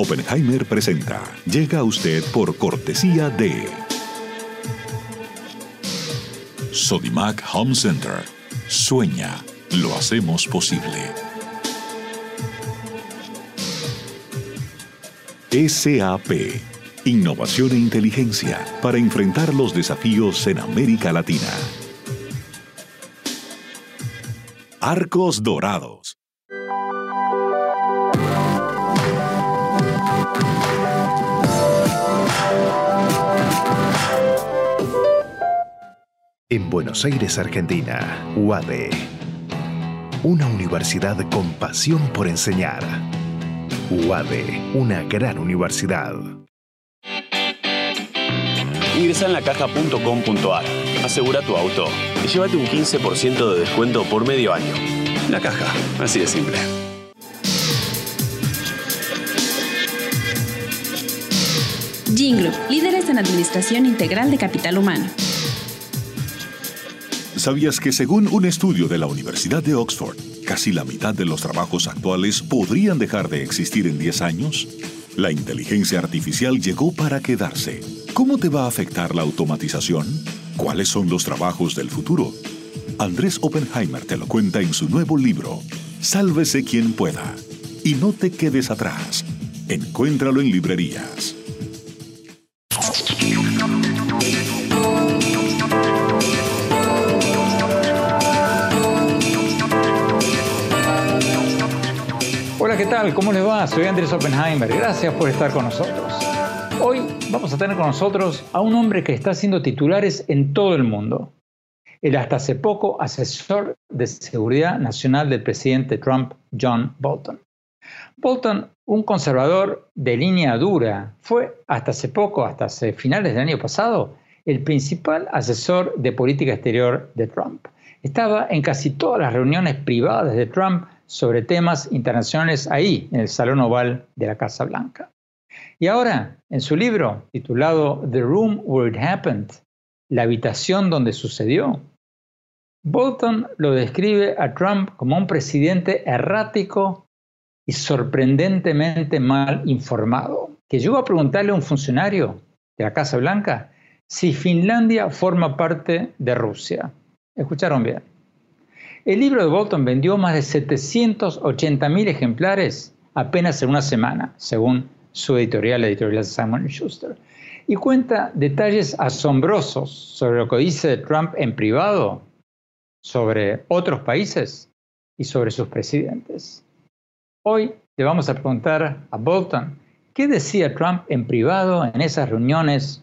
Oppenheimer presenta. Llega a usted por cortesía de Sodimac Home Center. Sueña, lo hacemos posible. SAP. Innovación e inteligencia para enfrentar los desafíos en América Latina. Arcos Dorados. En Buenos Aires, Argentina, UADE. Una universidad con pasión por enseñar. UADE, una gran universidad. Ingresa en lacaja.com.ar, asegura tu auto y llévate un 15% de descuento por medio año. La caja, así de simple. Gingroup, líderes en administración integral de capital humano. ¿Sabías que según un estudio de la Universidad de Oxford, casi la mitad de los trabajos actuales podrían dejar de existir en 10 años? La inteligencia artificial llegó para quedarse. ¿Cómo te va a afectar la automatización? ¿Cuáles son los trabajos del futuro? Andrés Oppenheimer te lo cuenta en su nuevo libro, Sálvese quien pueda. Y no te quedes atrás. Encuéntralo en librerías. Tal? ¿Cómo les va? Soy Andrés Oppenheimer. Gracias por estar con nosotros. Hoy vamos a tener con nosotros a un hombre que está haciendo titulares en todo el mundo. El hasta hace poco asesor de seguridad nacional del presidente Trump, John Bolton. Bolton, un conservador de línea dura, fue hasta hace poco, hasta hace finales del año pasado, el principal asesor de política exterior de Trump. Estaba en casi todas las reuniones privadas de Trump sobre temas internacionales ahí, en el Salón Oval de la Casa Blanca. Y ahora, en su libro titulado The Room Where It Happened, la habitación donde sucedió, Bolton lo describe a Trump como un presidente errático y sorprendentemente mal informado, que llegó a preguntarle a un funcionario de la Casa Blanca si Finlandia forma parte de Rusia. Escucharon bien. El libro de Bolton vendió más de 780.000 ejemplares apenas en una semana, según su editorial, la editorial Simon Schuster, y cuenta detalles asombrosos sobre lo que dice Trump en privado, sobre otros países y sobre sus presidentes. Hoy le vamos a preguntar a Bolton qué decía Trump en privado en esas reuniones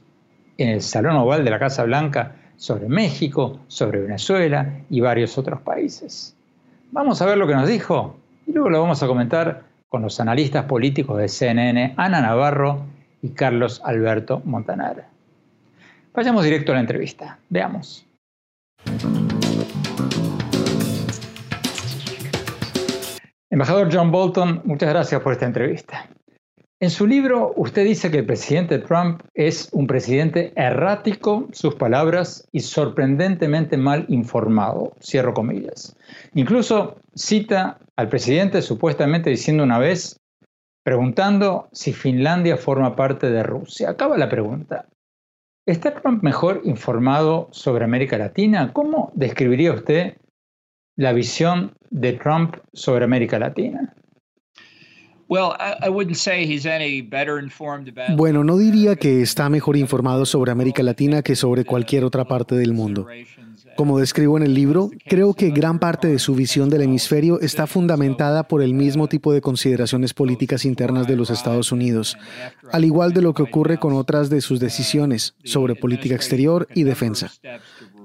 en el Salón Oval de la Casa Blanca sobre México, sobre Venezuela y varios otros países. Vamos a ver lo que nos dijo y luego lo vamos a comentar con los analistas políticos de CNN, Ana Navarro y Carlos Alberto Montanar. Vayamos directo a la entrevista. Veamos. Embajador John Bolton, muchas gracias por esta entrevista. En su libro, usted dice que el presidente Trump es un presidente errático, sus palabras, y sorprendentemente mal informado, cierro comillas. Incluso cita al presidente supuestamente diciendo una vez, preguntando si Finlandia forma parte de Rusia. Acaba la pregunta. ¿Está Trump mejor informado sobre América Latina? ¿Cómo describiría usted la visión de Trump sobre América Latina? Bueno, no diría que está mejor informado sobre América Latina que sobre cualquier otra parte del mundo. Como describo en el libro, creo que gran parte de su visión del hemisferio está fundamentada por el mismo tipo de consideraciones políticas internas de los Estados Unidos, al igual de lo que ocurre con otras de sus decisiones sobre política exterior y defensa.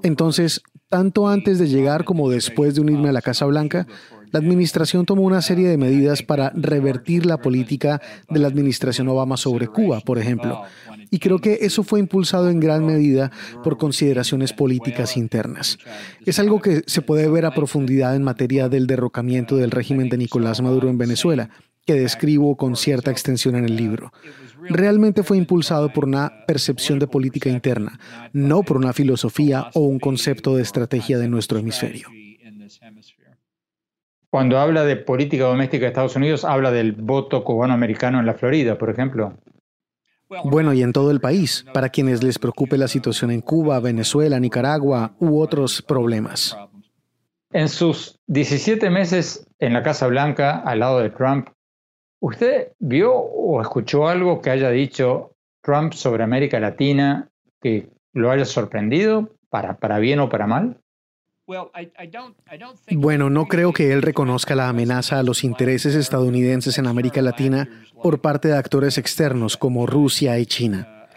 Entonces, tanto antes de llegar como después de unirme a la Casa Blanca, la administración tomó una serie de medidas para revertir la política de la administración Obama sobre Cuba, por ejemplo. Y creo que eso fue impulsado en gran medida por consideraciones políticas internas. Es algo que se puede ver a profundidad en materia del derrocamiento del régimen de Nicolás Maduro en Venezuela, que describo con cierta extensión en el libro. Realmente fue impulsado por una percepción de política interna, no por una filosofía o un concepto de estrategia de nuestro hemisferio. Cuando habla de política doméstica de Estados Unidos, habla del voto cubano-americano en la Florida, por ejemplo. Bueno, y en todo el país, para quienes les preocupe la situación en Cuba, Venezuela, Nicaragua u otros problemas. En sus 17 meses en la Casa Blanca, al lado de Trump, ¿usted vio o escuchó algo que haya dicho Trump sobre América Latina que lo haya sorprendido, para, para bien o para mal? Bueno, no creo que él reconozca la amenaza a los intereses estadounidenses en América Latina por parte de actores externos como Rusia y China.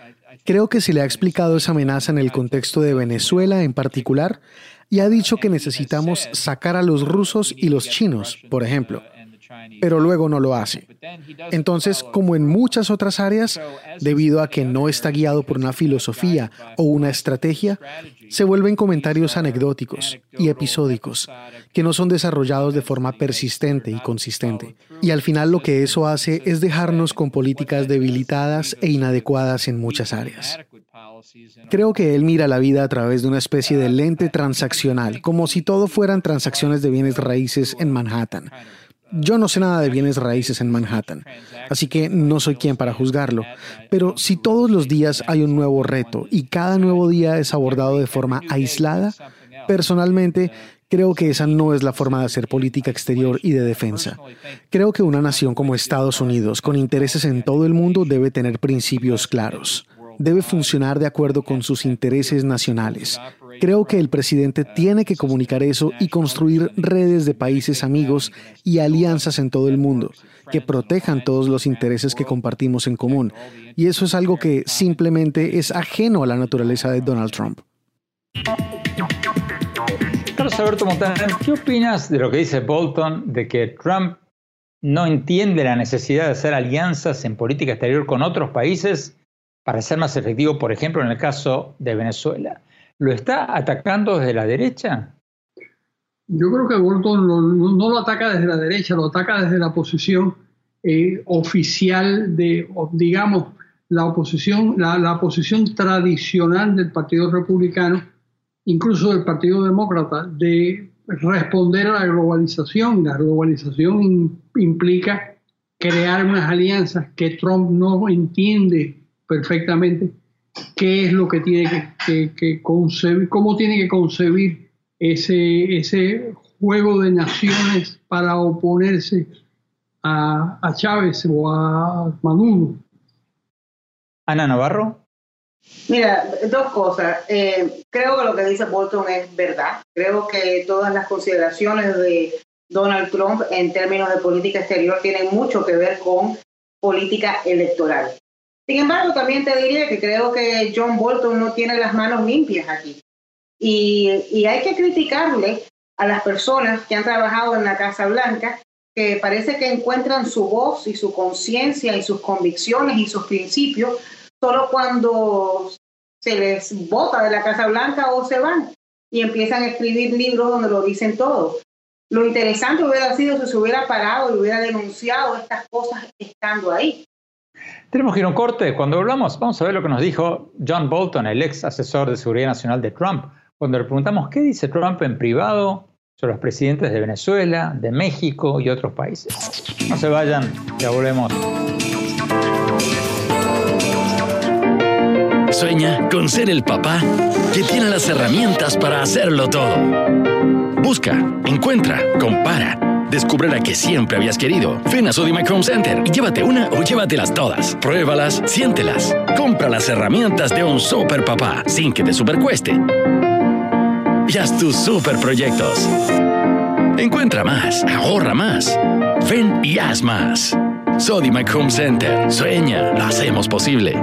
Creo que se le ha explicado esa amenaza en el contexto de Venezuela en particular y ha dicho que necesitamos sacar a los rusos y los chinos, por ejemplo pero luego no lo hace. Entonces, como en muchas otras áreas, debido a que no está guiado por una filosofía o una estrategia, se vuelven comentarios anecdóticos y episódicos que no son desarrollados de forma persistente y consistente. Y al final lo que eso hace es dejarnos con políticas debilitadas e inadecuadas en muchas áreas. Creo que él mira la vida a través de una especie de lente transaccional, como si todo fueran transacciones de bienes raíces en Manhattan yo no sé nada de bienes raíces en Manhattan, así que no soy quien para juzgarlo, pero si todos los días hay un nuevo reto y cada nuevo día es abordado de forma aislada, personalmente creo que esa no es la forma de hacer política exterior y de defensa. Creo que una nación como Estados Unidos, con intereses en todo el mundo, debe tener principios claros. Debe funcionar de acuerdo con sus intereses nacionales Creo que el presidente tiene que comunicar eso y construir redes de países amigos y alianzas en todo el mundo que protejan todos los intereses que compartimos en común. Y eso es algo que simplemente es ajeno a la naturaleza de Donald Trump. Carlos Alberto Montaner, ¿qué opinas de lo que dice Bolton de que Trump no entiende la necesidad de hacer alianzas en política exterior con otros países para ser más efectivo, por ejemplo, en el caso de Venezuela? ¿Lo está atacando desde la derecha? Yo creo que Bolton no, lo ataca desde la derecha, lo ataca desde la posición eh, oficial de, digamos, la oposición, la, posición tradicional del Partido Republicano, incluso del Partido Demócrata, de responder a la globalización. La globalización implica crear unas alianzas que Trump no entiende perfectamente qué es lo que tiene que, concebir, cómo tiene que concebir ese, ese juego de naciones para oponerse a, Chávez o a Maduro. Ana Navarro. Mira, dos cosas. Eh, creo que lo que dice Bolton es verdad. Creo que todas las consideraciones de Donald Trump en términos de política exterior tienen mucho que ver con política electoral. Sin embargo, también te diría que creo que John Bolton no tiene las manos limpias aquí. Y, hay que criticarle a las personas que han trabajado en la Casa Blanca, que parece que encuentran su voz y su conciencia y sus convicciones y sus principios solo cuando se les bota de la Casa Blanca o se van y empiezan a escribir libros donde lo dicen todo. Lo interesante hubiera sido si se hubiera parado y hubiera denunciado estas cosas estando ahí. Tenemos que ir a un corte. Cuando volvamos, vamos a ver lo que nos dijo John Bolton, el ex asesor de seguridad nacional de Trump, cuando le preguntamos qué dice Trump en privado sobre los presidentes de Venezuela, de México y otros países. No se vayan, ya volvemos. Sueña con ser el papá que tiene las herramientas para hacerlo todo. Busca, encuentra, compara Descubre la que siempre habías querido. Ven a Sodimac Home Center y llévate una o llévatelas todas. Pruébalas, siéntelas. Compra las herramientas de un super papá sin que te supercueste. Y haz tus super proyectos. Encuentra más, ahorra más. Ven y haz más. Sodimac Home Center. Sueña, lo hacemos posible.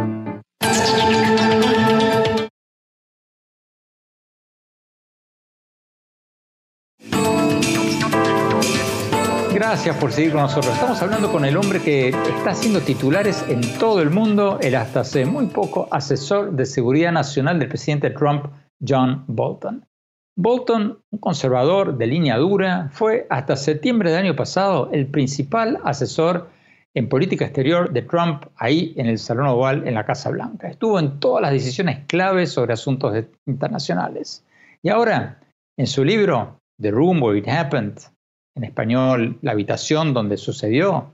Gracias por seguir con nosotros. Estamos hablando con el hombre que está haciendo titulares en todo el mundo, el hasta hace muy poco asesor de seguridad nacional del presidente Trump, John Bolton. Bolton, un conservador de línea dura, fue hasta septiembre del año pasado el principal asesor en política exterior de Trump ahí en el Salón Oval en la Casa Blanca. Estuvo en todas las decisiones claves sobre asuntos internacionales. Y ahora, en su libro The Room Where It Happened, en español La habitación donde sucedió,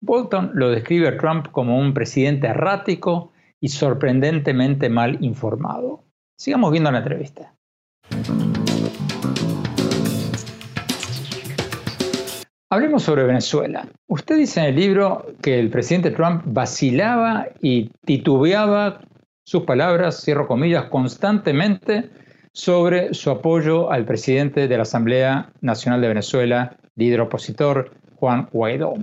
Bolton lo describe a Trump como un presidente errático y sorprendentemente mal informado. Sigamos viendo la entrevista. Hablemos sobre Venezuela. Usted dice en el libro que el presidente Trump vacilaba y titubeaba, sus palabras, cierro comillas, constantemente sobre su apoyo al presidente de la Asamblea Nacional de Venezuela, líder opositor Juan Guaidó.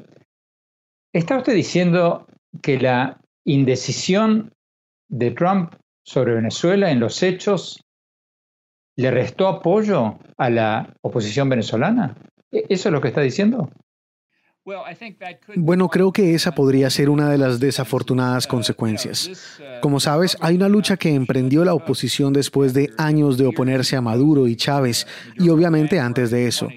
¿Está usted diciendo que la indecisión de Trump sobre Venezuela en los hechos le restó apoyo a la oposición venezolana? ¿E-, ¿Eso es lo que está diciendo? Bueno, creo que esa podría ser una de las desafortunadas consecuencias. Como sabes, hay una lucha que emprendió la oposición después de años de oponerse a Maduro y Chávez, y obviamente antes de eso.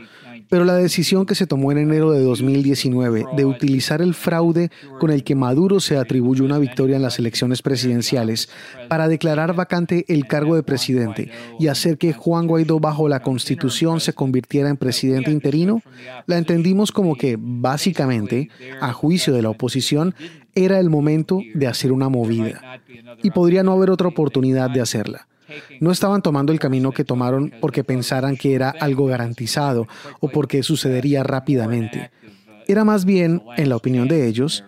Pero la decisión que se tomó en enero de 2019 de utilizar el fraude con el que Maduro se atribuye una victoria en las elecciones presidenciales para declarar vacante el cargo de presidente y hacer que Juan Guaidó bajo la constitución se convirtiera en presidente interino, la entendimos como que, básicamente, a juicio de la oposición, era el momento de hacer una movida. Y podría no haber otra oportunidad de hacerla. No estaban tomando el camino que tomaron porque pensaran que era algo garantizado o porque sucedería rápidamente. Era más bien, en la opinión de ellos,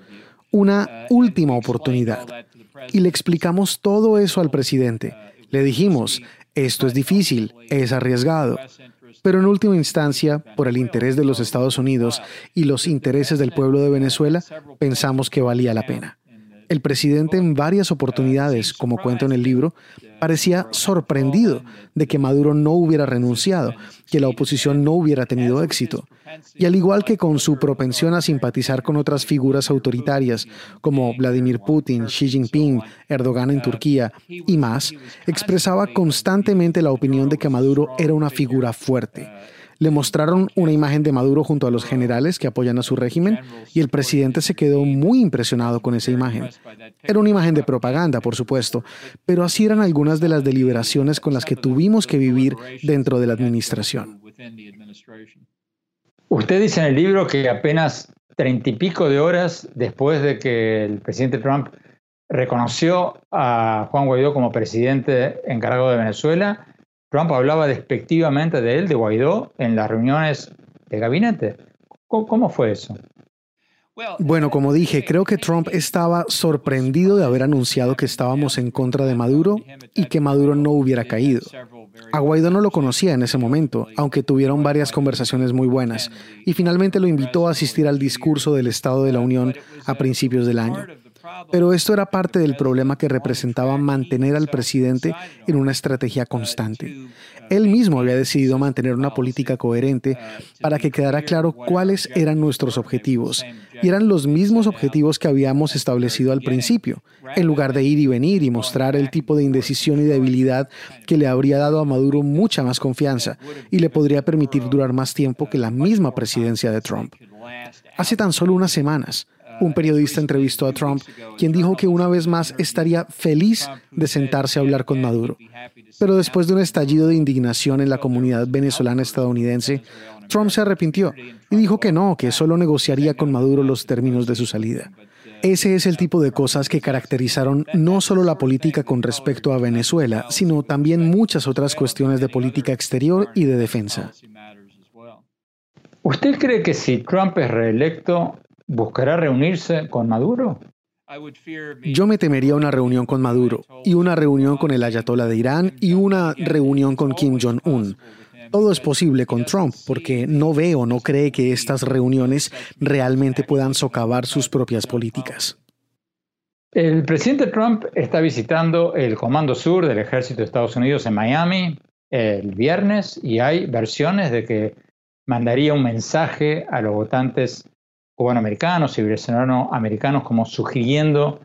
una última oportunidad. Y le explicamos todo eso al presidente. Le dijimos, esto es difícil, es arriesgado, pero en última instancia, por el interés de los Estados Unidos y los intereses del pueblo de Venezuela, pensamos que valía la pena. El presidente en varias oportunidades, como cuento en el libro, parecía sorprendido de que Maduro no hubiera renunciado, que la oposición no hubiera tenido éxito. Y al igual que con su propensión a simpatizar con otras figuras autoritarias como Vladimir Putin, Xi Jinping, Erdogan en Turquía y más, expresaba constantemente la opinión de que Maduro era una figura fuerte le mostraron una imagen de Maduro junto a los generales que apoyan a su régimen y el presidente se quedó muy impresionado con esa imagen. Era una imagen de propaganda, por supuesto, pero así eran algunas de las deliberaciones con las que tuvimos que vivir dentro de la administración. Usted dice en el libro que apenas treinta y pico de horas después de que el presidente Trump reconoció a Juan Guaidó como presidente encargado de Venezuela, Trump hablaba despectivamente de él, de Guaidó, en las reuniones de gabinete. ¿Cómo, fue eso? Bueno, como dije, creo que Trump estaba sorprendido de haber anunciado que estábamos en contra de Maduro y que Maduro no hubiera caído. A Guaidó no lo conocía en ese momento, aunque tuvieron varias conversaciones muy buenas, y finalmente lo invitó a asistir al discurso del Estado de la Unión a principios del año. Pero esto era parte del problema que representaba mantener al presidente en una estrategia constante. Él mismo había decidido mantener una política coherente para que quedara claro cuáles eran nuestros objetivos. Y eran los mismos objetivos que habíamos establecido al principio, en lugar de ir y venir y mostrar el tipo de indecisión y debilidad que le habría dado a Maduro mucha más confianza y le podría permitir durar más tiempo que la misma presidencia de Trump. Hace tan solo unas semanas, un periodista entrevistó a Trump, quien dijo que una vez más estaría feliz de sentarse a hablar con Maduro. Pero después de un estallido de indignación en la comunidad venezolana estadounidense, Trump se arrepintió y dijo que no, que solo negociaría con Maduro los términos de su salida. Ese es el tipo de cosas que caracterizaron no solo la política con respecto a Venezuela, sino también muchas otras cuestiones de política exterior y de defensa. ¿Usted cree que si Trump es reelecto, ¿Buscará reunirse con Maduro? Yo me temería una reunión con Maduro y una reunión con el ayatollah de Irán y una reunión con Kim Jong-un. Todo es posible con Trump porque no ve o no cree que estas reuniones realmente puedan socavar sus propias políticas. El presidente Trump está visitando el Comando Sur del Ejército de Estados Unidos en Miami el viernes y hay versiones de que mandaría un mensaje a los votantes cubanoamericanos y venezolano-americanos como sugiriendo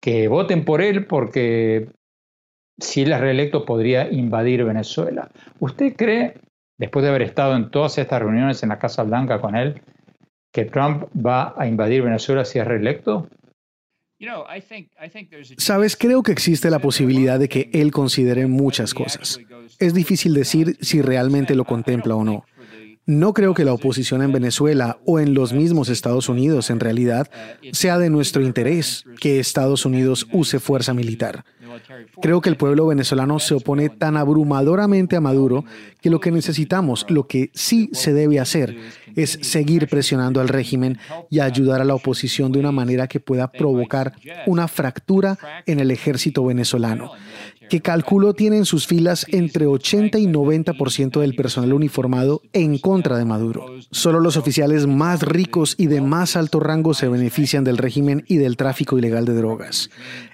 que voten por él porque si él es reelecto podría invadir Venezuela. ¿Usted cree, después de haber estado en todas estas reuniones en la Casa Blanca con él, que Trump va a invadir Venezuela si es reelecto? Sabes, creo que existe la posibilidad de que él considere muchas cosas. Es difícil decir si realmente lo contempla o no. No creo que la oposición en Venezuela o en los mismos Estados Unidos en realidad sea de nuestro interés que Estados Unidos use fuerza militar. Creo que el pueblo venezolano se opone tan abrumadoramente a Maduro que lo que necesitamos, lo que sí se debe hacer, es seguir presionando al régimen y ayudar a la oposición de una manera que pueda provocar una fractura en el ejército venezolano que calculo tiene en sus filas entre 80 y 90% del personal uniformado en contra de Maduro. Solo los oficiales más ricos y de más alto rango se benefician del régimen y del tráfico ilegal de drogas.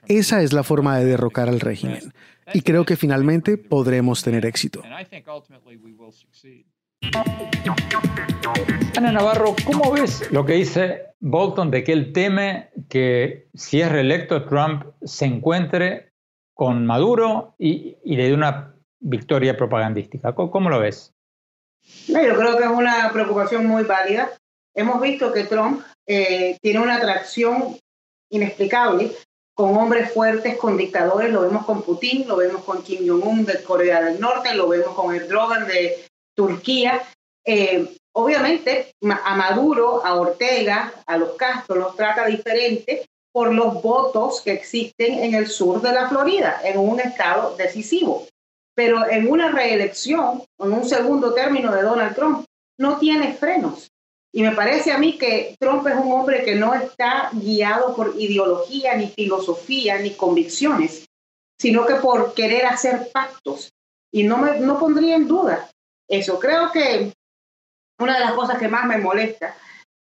Esa es la forma de derrocar al régimen. Y creo que finalmente podremos tener éxito. Ana Navarro, ¿cómo ves lo que dice Bolton de que él teme que si es reelecto Trump se encuentre con Maduro y, le dé una victoria propagandística? ¿Cómo, lo ves? yo creo que es una preocupación muy válida. Hemos visto que Trump eh, tiene una atracción inexplicable con hombres fuertes, con dictadores, lo vemos con Putin, lo vemos con Kim Jong-un de Corea del Norte, lo vemos con Erdogan de Turquía. Eh, obviamente a Maduro, a Ortega, a los Castro los trata diferente por los votos que existen en el sur de la Florida, en un estado decisivo. Pero en una reelección, en un segundo término de Donald Trump, no tiene frenos. Y me parece a mí que Trump es un hombre que no está guiado por ideología, ni filosofía, ni convicciones, sino que por querer hacer pactos. Y no, me, no pondría en duda eso. Creo que una de las cosas que más me molesta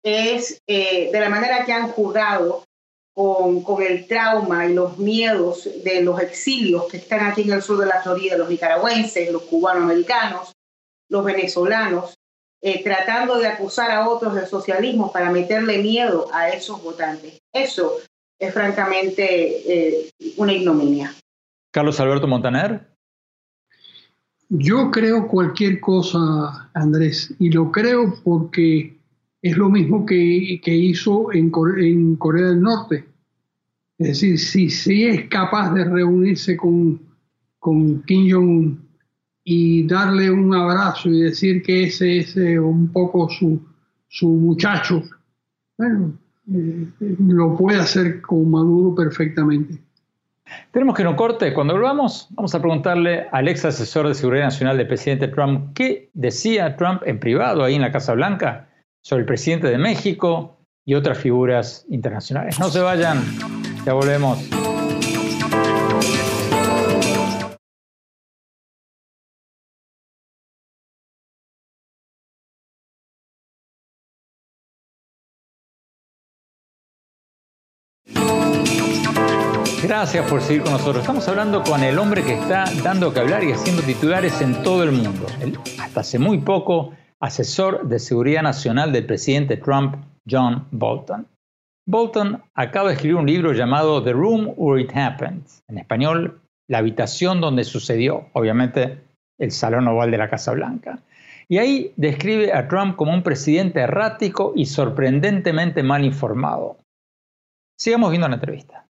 es eh, de la manera que han jugado con, con, el trauma y los miedos de los exilios que están aquí en el sur de la Florida, los nicaragüenses, los cubanoamericanos, los venezolanos, eh, tratando de acusar a otros del socialismo para meterle miedo a esos votantes. Eso es francamente eh, una ignominia. Carlos Alberto Montaner. Yo creo cualquier cosa, Andrés, y lo creo porque es lo mismo que, que hizo en, en, Corea del Norte. Es decir, si, si es capaz de reunirse con, con Kim Jong-un y darle un abrazo y decir que ese es un poco su, su muchacho, bueno, eh, lo puede hacer con Maduro perfectamente. Tenemos que no corte. Cuando volvamos, vamos a preguntarle al ex asesor de seguridad nacional del presidente Trump qué decía Trump en privado ahí en la Casa Blanca sobre el presidente de México y otras figuras internacionales. No se vayan, ya volvemos. Gracias por seguir con nosotros. Estamos hablando con el hombre que está dando que hablar y haciendo titulares en todo el mundo. hasta hace muy poco, asesor de seguridad nacional del presidente Trump, John Bolton. Bolton acaba de escribir un libro llamado The Room Where It Happened. En español, La habitación donde sucedió. Obviamente, el salón oval de la Casa Blanca. Y ahí describe a Trump como un presidente errático y sorprendentemente mal informado. Sigamos viendo la entrevista.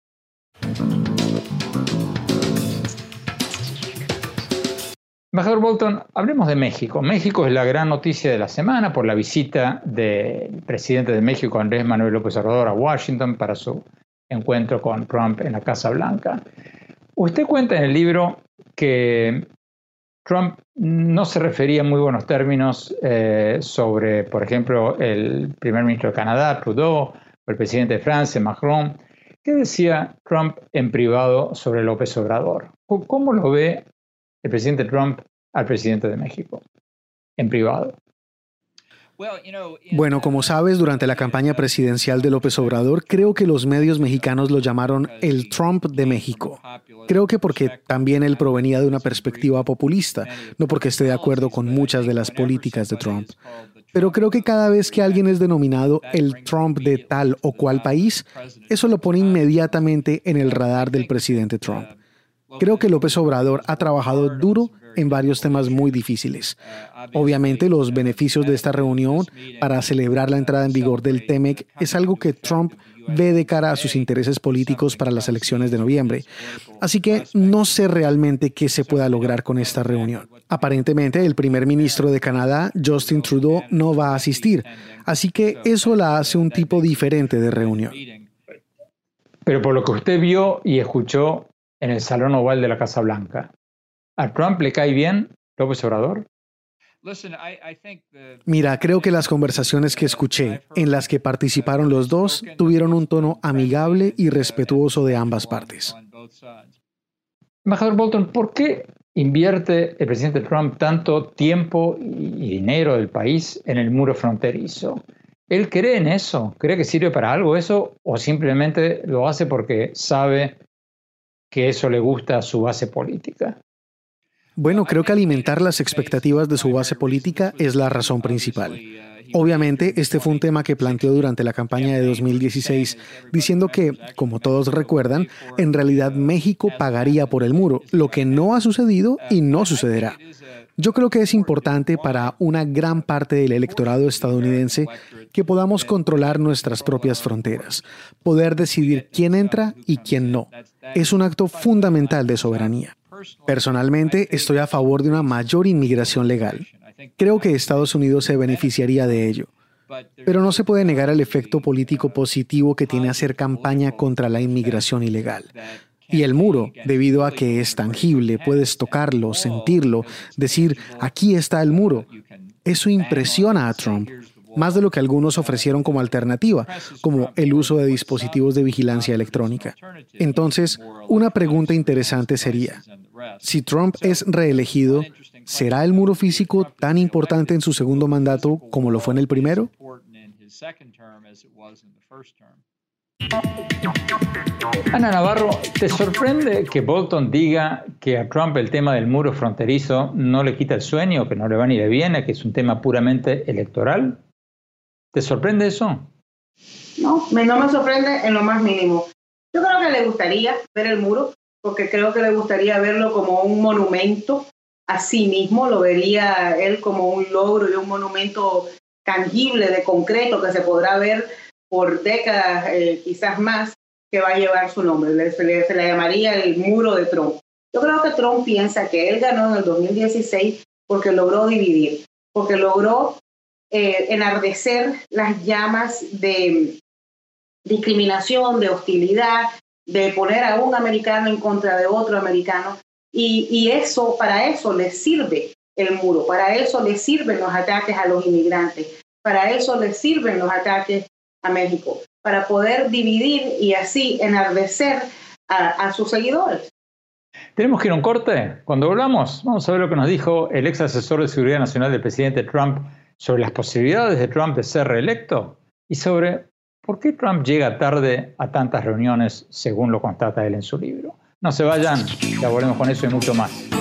Embajador Bolton, hablemos de México. México es la gran noticia de la semana por la visita del presidente de México, Andrés Manuel López Obrador, a Washington para su encuentro con Trump en la Casa Blanca. Usted cuenta en el libro que Trump no se refería en muy buenos términos eh, sobre, por ejemplo, el primer ministro de Canadá, Trudeau, o el presidente de Francia, Macron. ¿Qué decía Trump en privado sobre López Obrador? ¿Cómo lo ve el presidente Trump al presidente de México en privado? Bueno, como sabes, durante la campaña presidencial de López Obrador, creo que los medios mexicanos lo llamaron el Trump de México. Creo que porque también él provenía de una perspectiva populista, no porque esté de acuerdo con muchas de las políticas de Trump. Pero creo que cada vez que alguien es denominado el Trump de tal o cual país, eso lo pone inmediatamente en el radar del presidente Trump. Creo que López Obrador ha trabajado duro en varios temas muy difíciles. Obviamente los beneficios de esta reunión para celebrar la entrada en vigor del TEMEC es algo que Trump ve de cara a sus intereses políticos para las elecciones de noviembre. Así que no sé realmente qué se pueda lograr con esta reunión. Aparentemente el primer ministro de Canadá, Justin Trudeau, no va a asistir. Así que eso la hace un tipo diferente de reunión. Pero por lo que usted vio y escuchó en el Salón Oval de la Casa Blanca, ¿A Trump le cae bien López Obrador? Mira, creo que las conversaciones que escuché, en las que participaron los dos, tuvieron un tono amigable y respetuoso de ambas partes. Embajador Bolton, ¿por qué invierte el presidente Trump tanto tiempo y dinero del país en el muro fronterizo? ¿Él cree en eso? ¿Cree que sirve para algo eso? ¿O simplemente lo hace porque sabe que eso le gusta a su base política? Bueno, creo que alimentar las expectativas de su base política es la razón principal. Obviamente, este fue un tema que planteó durante la campaña de 2016, diciendo que, como todos recuerdan, en realidad México pagaría por el muro, lo que no ha sucedido y no sucederá. Yo creo que es importante para una gran parte del electorado estadounidense que podamos controlar nuestras propias fronteras, poder decidir quién entra y quién no. Es un acto fundamental de soberanía. Personalmente, estoy a favor de una mayor inmigración legal. Creo que Estados Unidos se beneficiaría de ello. Pero no se puede negar el efecto político positivo que tiene hacer campaña contra la inmigración ilegal. Y el muro, debido a que es tangible, puedes tocarlo, sentirlo, decir, aquí está el muro. Eso impresiona a Trump, más de lo que algunos ofrecieron como alternativa, como el uso de dispositivos de vigilancia electrónica. Entonces, una pregunta interesante sería, si Trump es reelegido, ¿será el muro físico tan importante en su segundo mandato como lo fue en el primero? Ana Navarro, ¿te sorprende que Bolton diga que a Trump el tema del muro fronterizo no le quita el sueño, que no le va ni le viene, que es un tema puramente electoral? ¿Te sorprende eso? No, no me sorprende en lo más mínimo. Yo creo que le gustaría ver el muro, porque creo que le gustaría verlo como un monumento a sí mismo, lo vería él como un logro y un monumento tangible, de concreto, que se podrá ver por décadas, eh, quizás más, que va a llevar su nombre. Se le, se le llamaría el muro de Trump. Yo creo que Trump piensa que él ganó en el 2016 porque logró dividir, porque logró eh, enardecer las llamas de discriminación, de hostilidad, de poner a un americano en contra de otro americano. Y, eso, para eso le sirve el muro, para eso le sirven los ataques a los inmigrantes, para eso le sirven los ataques a México, para poder dividir y así enardecer a, a sus seguidores. Tenemos que ir a un corte. Cuando volvamos, vamos a ver lo que nos dijo el ex asesor de seguridad nacional del presidente Trump sobre las posibilidades de Trump de ser reelecto y sobre ¿Por qué Trump llega tarde a tantas reuniones, según lo constata él en su libro? No se vayan, ya volvemos con eso y mucho más.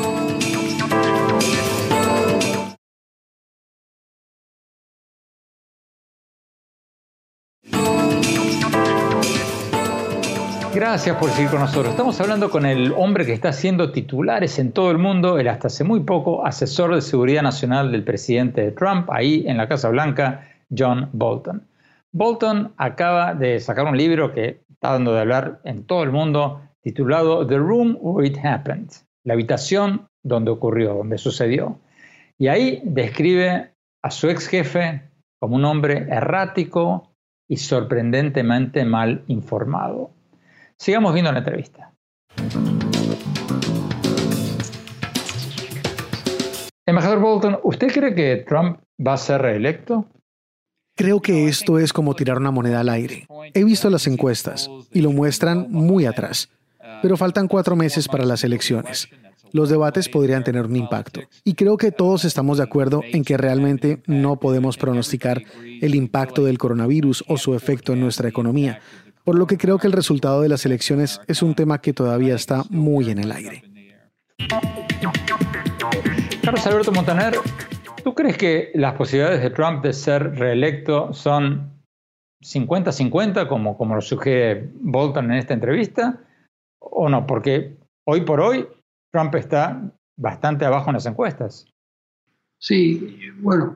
Gracias por seguir con nosotros. Estamos hablando con el hombre que está haciendo titulares en todo el mundo, el hasta hace muy poco asesor de seguridad nacional del presidente Trump, ahí en la Casa Blanca, John Bolton. Bolton acaba de sacar un libro que está dando de hablar en todo el mundo, titulado The Room Where It Happened, la habitación donde ocurrió, donde sucedió. Y ahí describe a su ex jefe como un hombre errático y sorprendentemente mal informado. Sigamos viendo la entrevista. Embajador Bolton, ¿usted cree que Trump va a ser reelecto? Creo que esto es como tirar una moneda al aire. He visto las encuestas y lo muestran muy atrás, pero faltan cuatro meses para las elecciones. Los debates podrían tener un impacto. Y creo que todos estamos de acuerdo en que realmente no podemos pronosticar el impacto del coronavirus o su efecto en nuestra economía, por lo que creo que el resultado de las elecciones es un tema que todavía está muy en el aire. Carlos Alberto Montaner, ¿Tú crees que las posibilidades de Trump de ser reelecto son 50-50, como, como lo sugiere Bolton en esta entrevista? ¿O no? Porque hoy por hoy Trump está bastante abajo en las encuestas. Sí, bueno,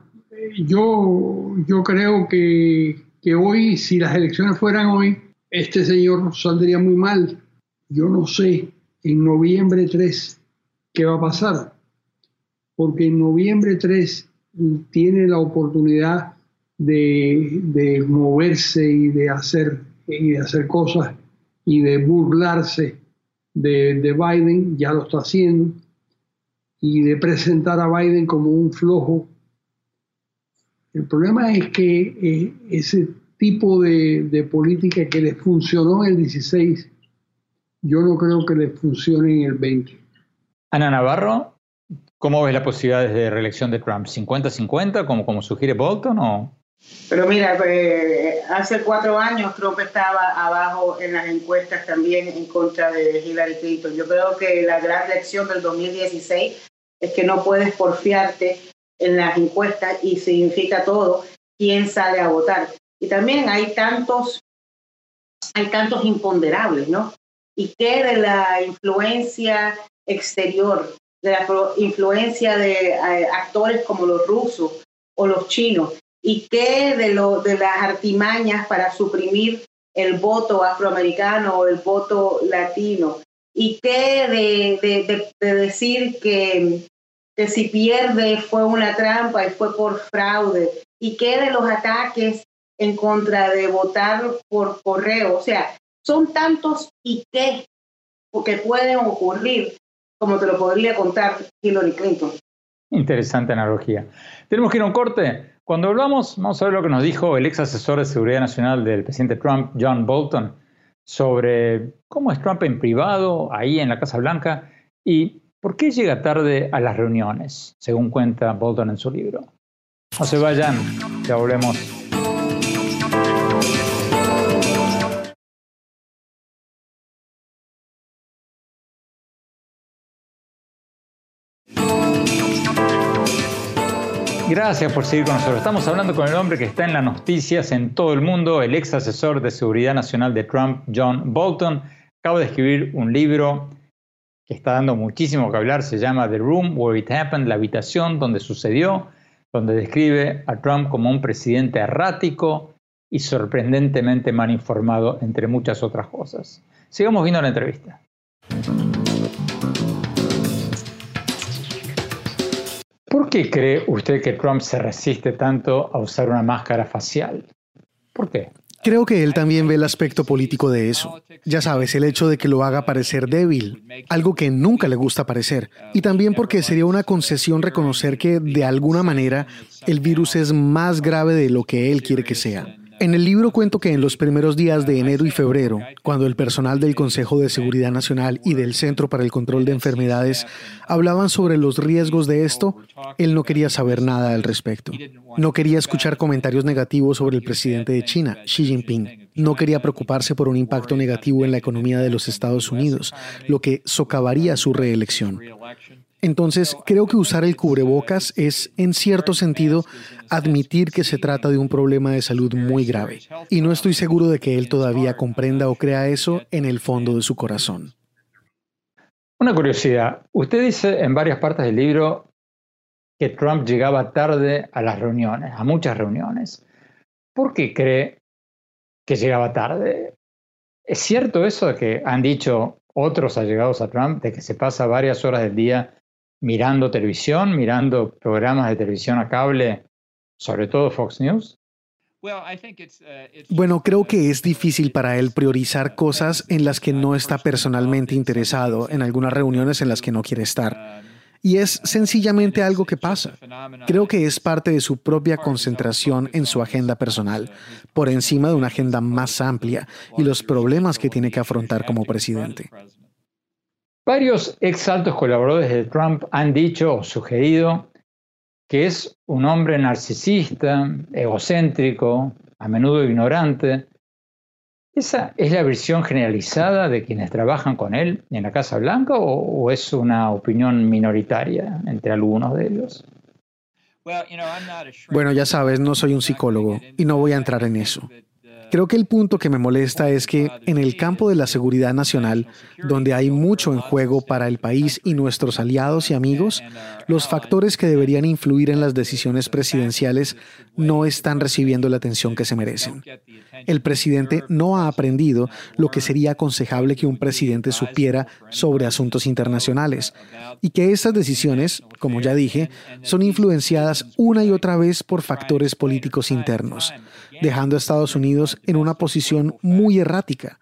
yo, yo creo que, que hoy, si las elecciones fueran hoy, este señor saldría muy mal. Yo no sé en noviembre 3 qué va a pasar, porque en noviembre 3 tiene la oportunidad de, de moverse y de hacer y de hacer cosas y de burlarse de, de, Biden, ya lo está haciendo, y de presentar a Biden como un flojo. El problema es que eh, ese tipo de, de, política que les funcionó en el 16, yo no creo que les funcione en el 20. Ana Navarro, ¿cómo ves las posibilidades de reelección de Trump? ¿50-50 como, como sugiere Bolton o pero mira, eh, hace cuatro años Trump estaba abajo en las encuestas también en contra de Hillary Clinton. Yo creo que la gran lección del 2016 es que no puedes porfiarte en las encuestas y significa todo quién sale a votar. Y también hay tantos, hay tantos imponderables, ¿no? ¿Y qué de la influencia exterior, de la influencia de eh, actores como los rusos o los chinos? y qué de, lo, de las artimañas para suprimir el voto afroamericano o el voto latino y qué de, de, decir que, que, si pierde fue una trampa y fue por fraude y qué de los ataques en contra de votar por correo. O sea, son tantos y qué que pueden ocurrir como te lo podría contar Hillary Clinton. Interesante analogía. Tenemos que ir a un corte. Cuando hablamos, vamos a ver lo que nos dijo el ex asesor de seguridad nacional del presidente Trump, John Bolton, sobre cómo es Trump en privado, ahí en la Casa Blanca, y por qué llega tarde a las reuniones, según cuenta Bolton en su libro. No se vayan, ya volvemos. Gracias por seguir con nosotros. Estamos hablando con el hombre que está en las noticias en todo el mundo, el ex asesor de seguridad nacional de Trump, John Bolton. Acaba de escribir un libro que está dando muchísimo que hablar, se llama The Room Where It Happened, la habitación donde sucedió, donde describe a Trump como un presidente errático y sorprendentemente mal informado, entre muchas otras cosas. Sigamos viendo la entrevista. ¿Por qué cree usted que Trump se resiste tanto a usar una máscara facial? ¿Por qué? Creo que él también ve el aspecto político de eso. Ya sabes, el hecho de que lo haga parecer débil, algo que nunca le gusta parecer. Y también porque sería una concesión reconocer que, de alguna manera, el virus es más grave de lo que él quiere que sea. En el libro cuento que en los primeros días de enero y febrero, cuando el personal del Consejo de Seguridad Nacional y del Centro para el Control de Enfermedades hablaban sobre los riesgos de esto, él no quería saber nada al respecto. No quería escuchar comentarios negativos sobre el presidente de China, Xi Jinping. No quería preocuparse por un impacto negativo en la economía de los Estados Unidos, lo que socavaría su reelección. Entonces, creo que usar el cubrebocas es, en cierto sentido, admitir que se trata de un problema de salud muy grave. Y no estoy seguro de que él todavía comprenda o crea eso en el fondo de su corazón. Una curiosidad. Usted dice en varias partes del libro que Trump llegaba tarde a las reuniones, a muchas reuniones. ¿Por qué cree que llegaba tarde? ¿Es cierto eso de que han dicho otros allegados a Trump, de que se pasa varias horas del día mirando televisión, mirando programas de televisión a cable, sobre todo Fox News? Uh, bueno, creo que es difícil para él priorizar cosas en las que no está personalmente interesado, en algunas reuniones en las que no quiere estar. Y es sencillamente algo que pasa. Creo que es parte de su propia concentración en su agenda personal, por encima de una agenda más amplia y los problemas que tiene que afrontar como presidente. Varios ex altos colaboradores de Trump han dicho o sugerido que es un hombre narcisista, egocéntrico, a menudo ignorante. ¿Esa es la versión generalizada de quienes trabajan con él en la Casa Blanca o, es una opinión minoritaria entre algunos de ellos? Bueno, ya sabes, no soy un psicólogo y no voy a entrar en eso. Creo que el punto que me molesta es que en el campo de la seguridad nacional, donde hay mucho en juego para el país y nuestros aliados y amigos, los factores que deberían influir en las decisiones presidenciales no están recibiendo la atención que se merecen. El presidente no ha aprendido lo que sería aconsejable que un presidente supiera sobre asuntos internacionales y que estas decisiones, como ya dije, son influenciadas una y otra vez por factores políticos internos dejando a Estados Unidos en una posición muy errática.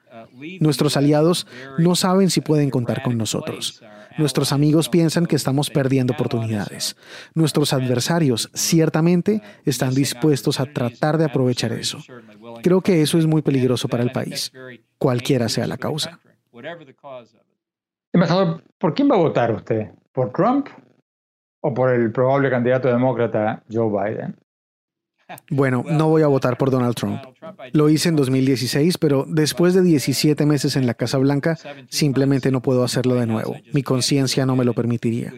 Nuestros aliados no saben si pueden contar con nosotros. Nuestros amigos piensan que estamos perdiendo oportunidades. Nuestros adversarios ciertamente están dispuestos a tratar de aprovechar eso. Creo que eso es muy peligroso para el país, cualquiera sea la causa. Embajador, ¿por quién va a votar usted? ¿Por Trump o por el probable candidato demócrata Joe Biden? Bueno, no voy a votar por Donald Trump. Lo hice en 2016, pero después de 17 meses en la Casa Blanca, simplemente no puedo hacerlo de nuevo. Mi conciencia no me lo permitiría.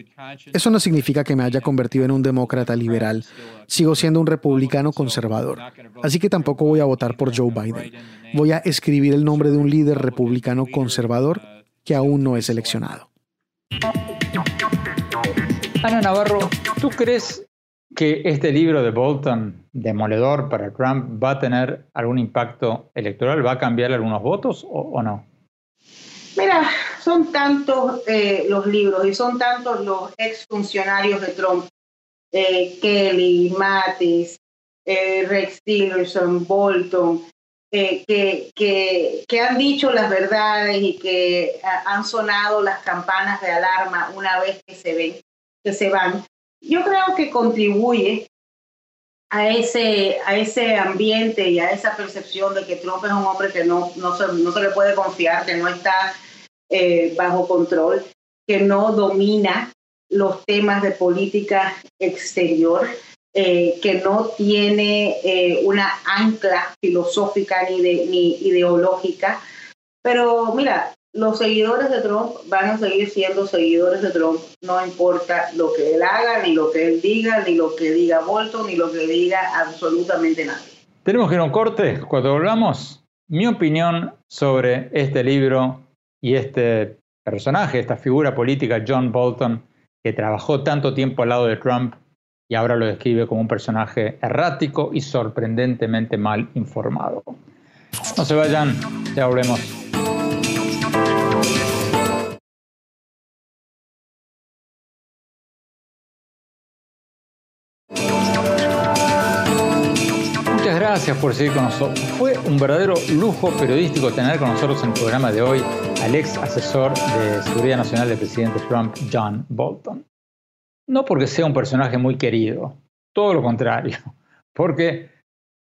Eso no significa que me haya convertido en un demócrata liberal. Sigo siendo un republicano conservador. Así que tampoco voy a votar por Joe Biden. Voy a escribir el nombre de un líder republicano conservador que aún no es seleccionado. Ana Navarro, ¿tú crees que este libro de Bolton, demoledor para Trump, va a tener algún impacto electoral? ¿Va a cambiar algunos votos o, no? Mira, son tantos eh, los libros y son tantos los exfuncionarios de Trump, eh, Kelly, Mattis, eh, Rex Tillerson, Bolton, que, que, han dicho las verdades y que han sonado las campanas de alarma una vez que se ven, que se van yo creo que contribuye a ese, a ese ambiente y a esa percepción de que Trump es un hombre que no, no, se, no se le puede confiar, que no está eh, bajo control, que no domina los temas de política exterior, eh, que no tiene eh, una ancla filosófica ni, de, ni ideológica. Pero mira, los seguidores de Trump van a seguir siendo seguidores de Trump, no importa lo que él haga, ni lo que él diga, ni lo que diga Bolton, ni lo que diga absolutamente nadie. Tenemos que ir a un corte. Cuando volvamos, mi opinión sobre este libro y este personaje, esta figura política, John Bolton, que trabajó tanto tiempo al lado de Trump y ahora lo describe como un personaje errático y sorprendentemente mal informado. No se vayan, ya volvemos. Gracias por seguir con nosotros. Fue un verdadero lujo periodístico tener con nosotros en el programa de hoy al ex asesor de Seguridad Nacional del presidente Trump, John Bolton. No porque sea un personaje muy querido, todo lo contrario, porque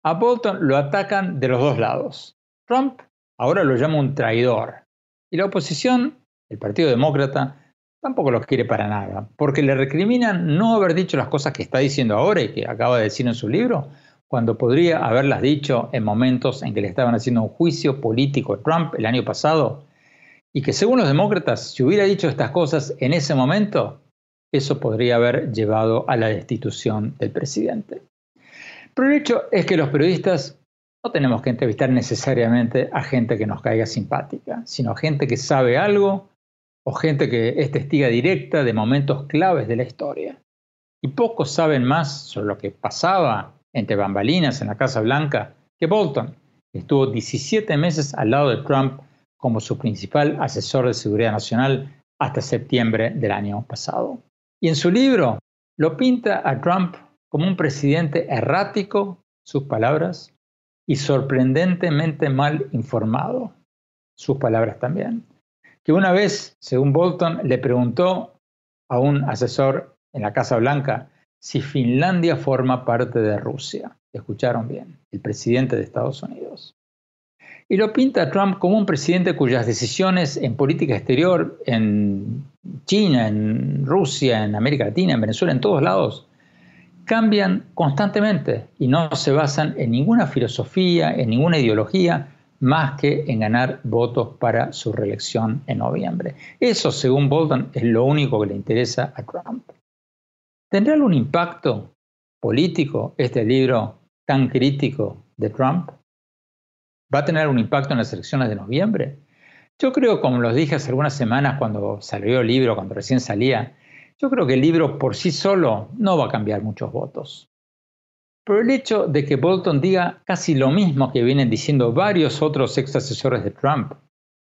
a Bolton lo atacan de los dos lados. Trump ahora lo llama un traidor y la oposición, el Partido Demócrata, tampoco lo quiere para nada, porque le recriminan no haber dicho las cosas que está diciendo ahora y que acaba de decir en su libro, cuando podría haberlas dicho en momentos en que le estaban haciendo un juicio político a Trump el año pasado, y que según los demócratas, si hubiera dicho estas cosas en ese momento, eso podría haber llevado a la destitución del presidente. Pero el hecho es que los periodistas no tenemos que entrevistar necesariamente a gente que nos caiga simpática, sino a gente que sabe algo o gente que es testiga directa de momentos claves de la historia. Y pocos saben más sobre lo que pasaba entre bambalinas en la Casa Blanca que Bolton, estuvo 17 meses al lado de Trump como su principal asesor de seguridad nacional hasta septiembre del año pasado. Y en su libro lo pinta a Trump como un presidente errático, sus palabras, y sorprendentemente mal informado, sus palabras también. Que una vez, según Bolton, le preguntó a un asesor en la Casa Blanca si Finlandia forma parte de Rusia. Escucharon bien, el presidente de Estados Unidos. Y lo pinta Trump como un presidente cuyas decisiones en política exterior, en China, en Rusia, en América Latina, en Venezuela, en todos lados, cambian constantemente y no se basan en ninguna filosofía, en ninguna ideología, más que en ganar votos para su reelección en noviembre. Eso, según Bolton, es lo único que le interesa a Trump. ¿Tendrá algún impacto político este libro tan crítico de Trump? ¿Va a tener un impacto en las elecciones de noviembre? Yo creo, como los dije hace algunas semanas cuando salió el libro, cuando recién salía, yo creo que el libro por sí solo no va a cambiar muchos votos. Pero el hecho de que Bolton diga casi lo mismo que vienen diciendo varios otros ex asesores de Trump,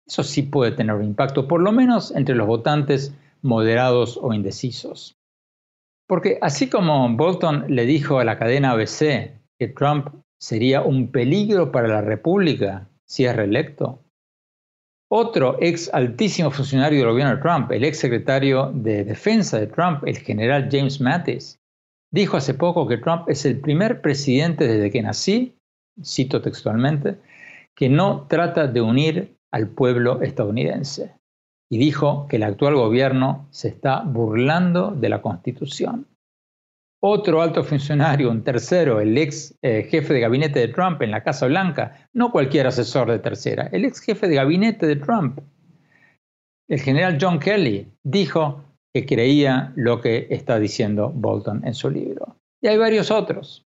eso sí puede tener un impacto, por lo menos entre los votantes moderados o indecisos. Porque así como Bolton le dijo a la cadena ABC que Trump sería un peligro para la República si es reelecto, otro ex altísimo funcionario del gobierno de Trump, el ex secretario de defensa de Trump, el general James Mattis, dijo hace poco que Trump es el primer presidente desde que nací, cito textualmente, que no trata de unir al pueblo estadounidense. Y dijo que el actual gobierno se está burlando de la Constitución. Otro alto funcionario, un tercero, el ex eh, jefe de gabinete de Trump en la Casa Blanca, no cualquier asesor de tercera, el ex jefe de gabinete de Trump, el general John Kelly, dijo que creía lo que está diciendo Bolton en su libro. Y hay varios otros.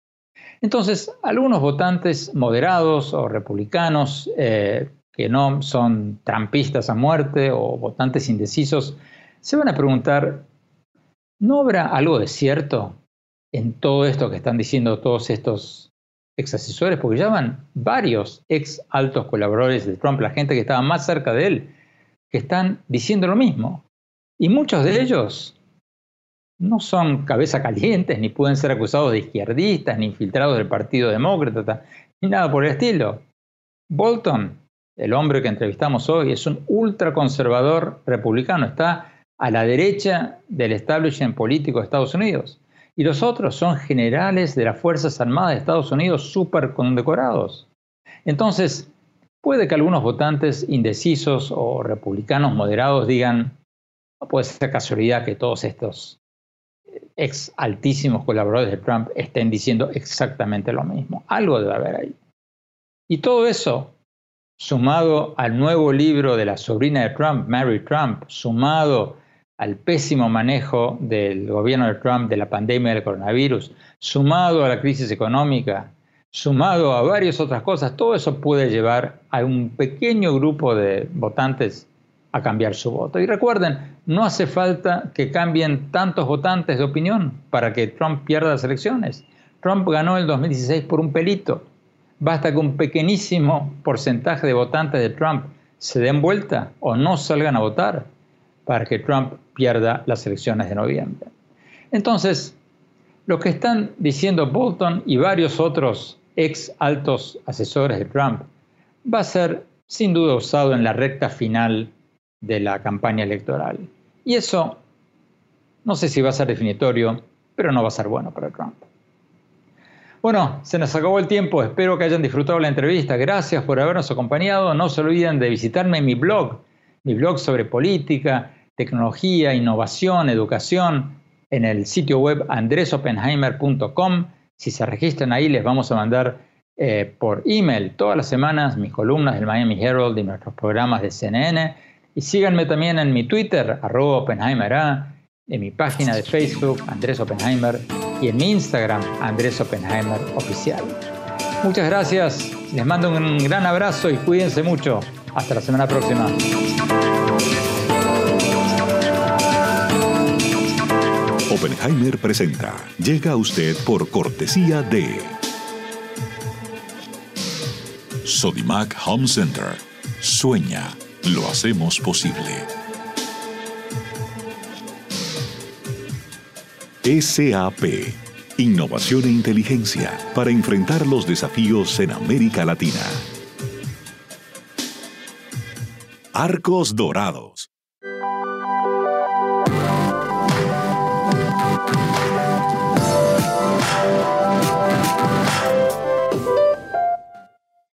Entonces, algunos votantes moderados o republicanos eh, que no son trampistas a muerte o votantes indecisos, se van a preguntar, ¿no habrá algo de cierto en todo esto que están diciendo todos estos ex asesores, porque llaman varios ex altos colaboradores de Trump, la gente que estaba más cerca de él, que están diciendo lo mismo. Y muchos de ellos no son cabeza calientes, ni pueden ser acusados de izquierdistas, ni infiltrados del Partido Demócrata, ni nada por el estilo. Bolton, el hombre que entrevistamos hoy, es un ultraconservador republicano, está a la derecha del establishment político de Estados Unidos y los otros son generales de las Fuerzas Armadas de Estados Unidos súper condecorados. Entonces, puede que algunos votantes indecisos o republicanos moderados digan, no puede ser casualidad que todos estos ex altísimos colaboradores de Trump estén diciendo exactamente lo mismo. Algo debe haber ahí. Y todo eso, sumado al nuevo libro de la sobrina de Trump, Mary Trump, sumado al pésimo manejo del gobierno de Trump de la pandemia del coronavirus, sumado a la crisis económica, sumado a varias otras cosas, todo eso puede llevar a un pequeño grupo de votantes a cambiar su voto. Y recuerden, no hace falta que cambien tantos votantes de opinión para que Trump pierda las elecciones. Trump ganó el 2016 por un pelito. Basta que un pequeñísimo porcentaje de votantes de Trump se den vuelta o no salgan a votar para que Trump pierda las elecciones de noviembre. Entonces, lo que están diciendo Bolton y varios otros ex altos asesores de Trump va a ser sin duda usado en la recta final de la campaña electoral. Y eso no sé si va a ser definitorio, pero no va a ser bueno para Trump. Bueno, se nos acabó el tiempo, espero que hayan disfrutado la entrevista, gracias por habernos acompañado, no se olviden de visitarme en mi blog, mi blog sobre política, tecnología, innovación, educación, en el sitio web andresopenheimer.com. Si se registran ahí, les vamos a mandar eh, por email todas las semanas mis columnas del Miami Herald y nuestros programas de CNN. Y síganme también en mi Twitter, arroba Oppenheimer en mi página de Facebook, Andrés Oppenheimer, y en mi Instagram, Andrés Oppenheimer Oficial. Muchas gracias, les mando un gran abrazo y cuídense mucho. Hasta la semana próxima. Oppenheimer presenta. Llega a usted por cortesía de Sodimac Home Center. Sueña, lo hacemos posible. SAP. Innovación e inteligencia para enfrentar los desafíos en América Latina. Arcos Dorados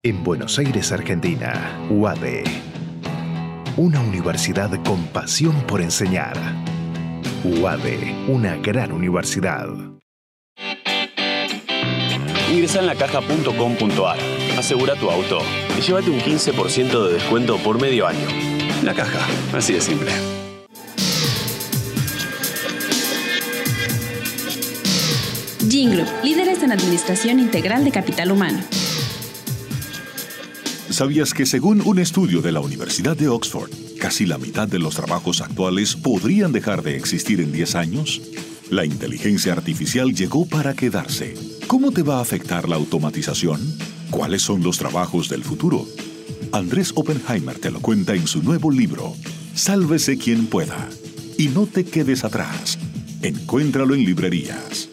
En Buenos Aires, Argentina, UADE. Una universidad con pasión por enseñar. UADE, una gran universidad. Ingresa en lacaja.com.ar, asegura tu auto y llévate un 15% de descuento por medio año. La caja, así de simple. Ginglo, líderes en administración integral de capital humano. ¿Sabías que según un estudio de la Universidad de Oxford, casi la mitad de los trabajos actuales podrían dejar de existir en 10 años? La inteligencia artificial llegó para quedarse. ¿Cómo te va a afectar la automatización? ¿Cuáles son los trabajos del futuro? Andrés Oppenheimer te lo cuenta en su nuevo libro, Sálvese quien pueda. Y no te quedes atrás. Encuéntralo en librerías.